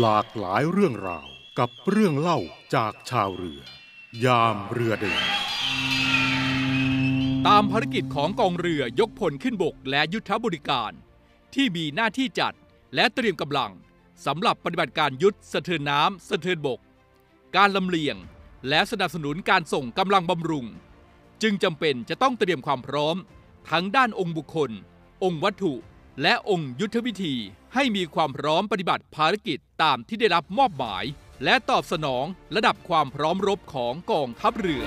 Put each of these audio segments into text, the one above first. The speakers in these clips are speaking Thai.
หลากหลายเรื่องราวกับเรื่องเล่าจากชาวเรือ ยามเรือเดินตามภารกิจของกองเรือยกพลขึ้นบกและยุทธบริการ ที่มีหน้าที่จัดและเตรียมกำลังสำหรับปฏิบัติการยุทธสะเทินน้ำสะเทินบก การลำเลียง และสนับสนุนการส่งกำลังบำรุง จึงจำเป็นจะต้องเตรียมความพร้อม ทั้งด้านองค์บุคคล องค์วัตถุ และองค์ยุทธวิธีให้มีความพร้อมปฏิบัติภารกิจตามที่ได้รับมอบหมาย และตอบสนองระดับความพร้อมรบของกองทัพเรือ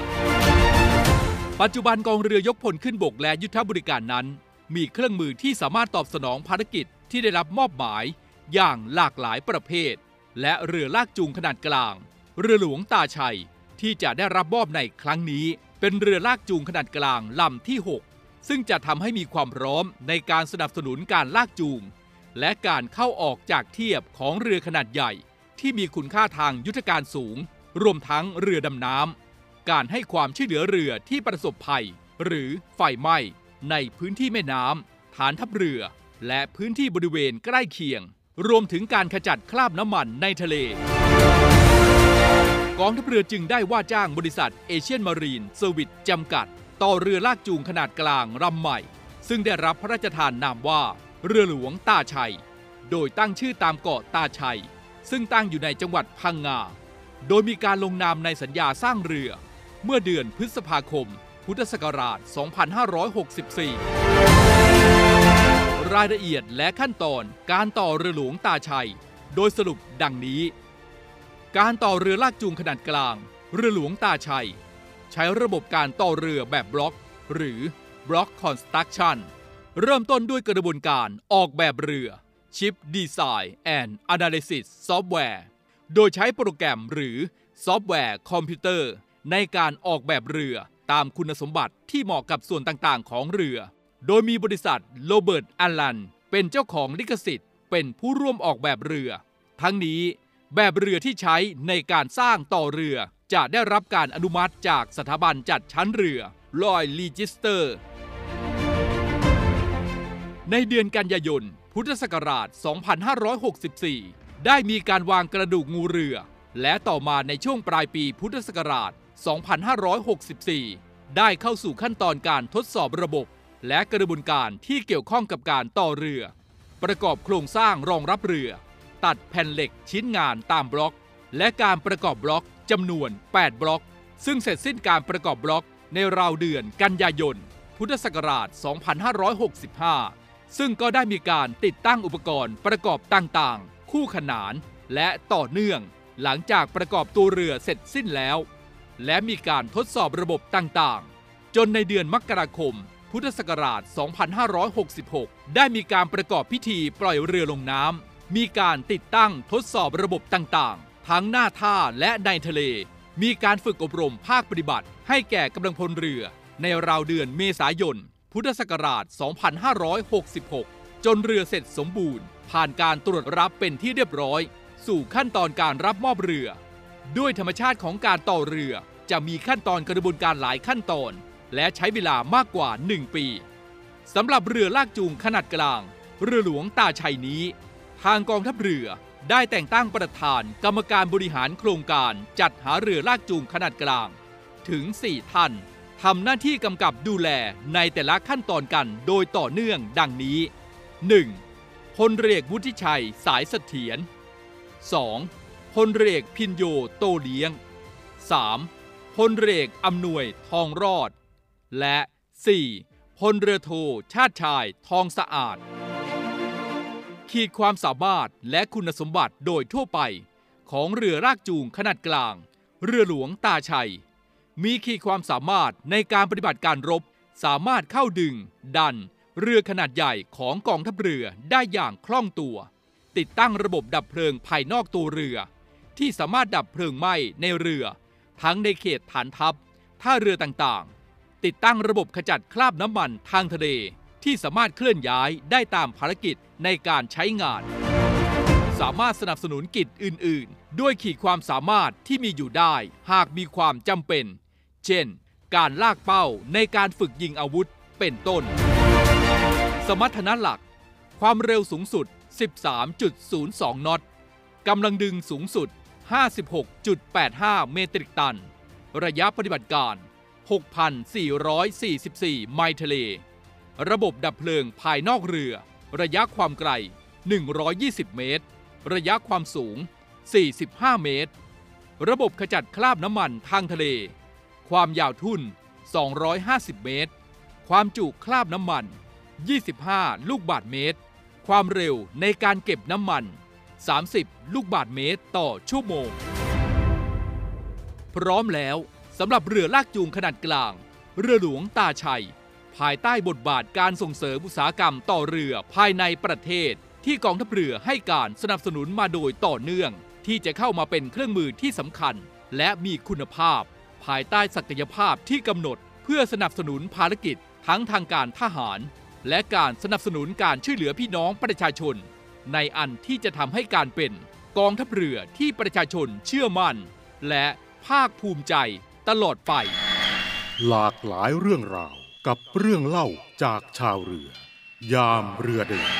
ปัจจุบันกองเรือยกพลขึ้นบกและยุทธบริการนั้น มีเครื่องมือที่สามารถตอบสนองภารกิจที่ได้รับมอบหมาย อย่างหลากหลายประเภท และเรือลากจูงขนาดกลาง เรือหลวงตาชัยที่จะได้รับมอบในครั้งนี้ เป็นเรือลากจูงขนาดกลางลำที่ 6 ซึ่งจะทำให้มีความพร้อมในการสนับสนุนการลากจูง และการเข้าออกจากเทียบของเรือขนาดใหญ่ ที่มีคุณค่าทางยุทธการสูง รวมทั้งเรือดำน้ำการให้ความช่วยเหลือเรือที่ประสบภัย หรือไฟไหม้ในพื้นที่แม่น้ำฐานทัพเรือ และพื้นที่บริเวณใกล้เคียง รวมถึงการขจัดคราบน้ำมันในทะเลกองทัพเรือจึงได้ว่าจ้างบริษัทเอเชียนมารีนเซอร์วิสจำกัด ต่อเรือลากจูงขนาดกลางลำใหม่ ซึ่งได้รับพระราชทานนามว่า เรือหลวงตาชัย โดยตั้งชื่อตามเกาะตาชัย ซึ่งตั้งอยู่ในจังหวัดพังงา โดยมีการลงนามในสัญญาสร้างเรือ เมื่อเดือนพฤษภาคม พุทธศักราช 2564 รายละเอียดและขั้นตอนการต่อเรือหลวงตาชัย โดยสรุปดังนี้ การต่อเรือลากจูงขนาดกลาง เรือหลวงตาชัย ใช้ระบบการต่อเรือแบบบล็อก หรือ Block Construction เริ่มต้นด้วยกระบวนการออกแบบเรือ Ship Design and Analysis Software โดยใช้โปรแกรมหรือซอฟต์แวร์คอมพิวเตอร์ ในการออกแบบเรือตามคุณสมบัติที่เหมาะกับส่วนต่างๆ ของเรือ โดยมีบริษัทโรเบิร์ตอัลลัน เป็นเจ้าของลิขสิทธิ์ เป็นผู้ร่วมออกแบบเรือ ทั้งนี้แบบเรือที่ใช้ในการสร้างต่อเรือ จะได้รับการอนุมัติจากสถาบันจัดชั้นเรือลอยลีจิสเตอร์ ในเดือนกันยายน พุทธศักราช 2564 ได้มีการวางกระดูกงูเรือ และต่อมาในช่วงปลายปีพุทธศักราช 2564 ได้เข้าสู่ขั้นตอนการทดสอบระบบ และกระบวนการที่เกี่ยวข้องกับการต่อเรือ ประกอบโครงสร้างรองรับเรือ ตัดแผ่นเหล็กชิ้นงานตามบล็อก และการประกอบบล็อก จำนวน 8 บล็อก ซึ่งเสร็จสิ้นการประกอบบล็อกในราวเดือนกันยายน พุทธศักราช 2565 ซึ่งก็ได้มีการติดตั้งอุปกรณ์ประกอบต่างๆ คู่ขนานและต่อเนื่อง หลังจากประกอบตัวเรือเสร็จสิ้นแล้ว และมีการทดสอบระบบต่างๆ จนในเดือนมกราคม พุทธศักราช 2566 ได้มีการประกอบพิธีปล่อยเรือลงน้ำมีการติดตั้งทดสอบระบบต่างๆ ทั้งหน้าท่าและในทะเล มีการฝึกอบรมภาคปฏิบัติ ให้แก่กำลังพลเรือ ในราวเดือนเมษายน พุทธศักราช 2566 จนเรือเสร็จสมบูรณ์ ผ่านการตรวจรับเป็นที่เรียบร้อย สู่ขั้นตอนการรับมอบเรือ ด้วยธรรมชาติของการต่อเรือ จะมีขั้นตอนกระบวนการหลายขั้นตอน และใช้เวลามากกว่า 1 ปีสำหรับเรือลากจูงขนาดกลาง เรือหลวงตาชัยนี้ ทางกองทัพเรือ ได้แต่งตั้งประธานกรรมการบริหารโครงการจัดหาเรือลากจูงขนาดกลาง ถึง 4 ท่านทำหน้าที่กำกับดูแลในแต่ละขั้นตอนกันโดยต่อเนื่องดังนี้ 1. พลเรือวุฒิชัยสายเสถียร 2. พลเรือพินโยโตเลี้ยง 3. พลเรืออำนวยทองรอด และ 4. พลเรือโทชาติชายทองสะอาด ขีดความสามารถและคุณสมบัติโดยทั่วไป ของเรือรากจูงขนาดกลาง เรือหลวงตาชัย มีขีดความสามารถในการปฏิบัติการรบ สามารถเข้าดึง ดัน เรือขนาดใหญ่ของกองทัพเรือได้อย่างคล่องตัว ติดตั้งระบบดับเพลิงภายนอกตัวเรือ ที่สามารถดับเพลิงไหม้ในเรือ ทั้งในเขตฐานทัพท่าเรือต่างๆ ติดตั้งระบบขจัดคราบน้ำมันทางทะเล ที่สามารถเคลื่อนย้ายได้ตามภารกิจในการใช้งาน สามารถสนับสนุนกิจอื่น ๆ ด้วยขีดความสามารถที่มีอยู่ได้ หากมีความจำเป็น เช่น การลากเป้าในการฝึกยิงอาวุธเป็นต้น สมรรถนะหลัก ความเร็วสูงสุด 13.02 นอตกำลังดึงสูงสุด 56.85 เมตริกตัน ระยะปฏิบัติการ 6,444 ไมล์ทะเล ระบบดับเพลิงภายนอกเรือ ระยะความไกล 120 เมตร ระยะความสูง 45 เมตร ระบบขจัดคราบน้ำมันทางทะเล ความยาวทุ่น 250 เมตร ความจุคราบน้ำมัน 25 ลูกบาทเมตร ความเร็วในการเก็บน้ำมัน 30 ลูกบาทเมตรต่อชั่วโมง พร้อมแล้วสำหรับเรือลากจูงขนาดกลาง เรือหลวงตาชัย ภายใต้บทบาทการส่งเสริมอุตสาหกรรมต่อเรือภายในประเทศ ที่กองทัพเรือให้การสนับสนุนมาโดยต่อเนื่อง ที่จะเข้ามาเป็นเครื่องมือที่สำคัญ และมีคุณภาพ ภายใต้ศักยภาพที่กำหนด เพื่อสนับสนุนภารกิจทั้งทางการทหาร และการสนับสนุนการช่วยเหลือพี่น้องประชาชน ในอันที่จะทำให้การเป็นกองทัพเรือที่ประชาชนเชื่อมั่น และภาคภูมิใจตลอดไป หลากหลายเรื่องราว กับเรื่องเล่าจากชาวเรือ ยามเรือเดิน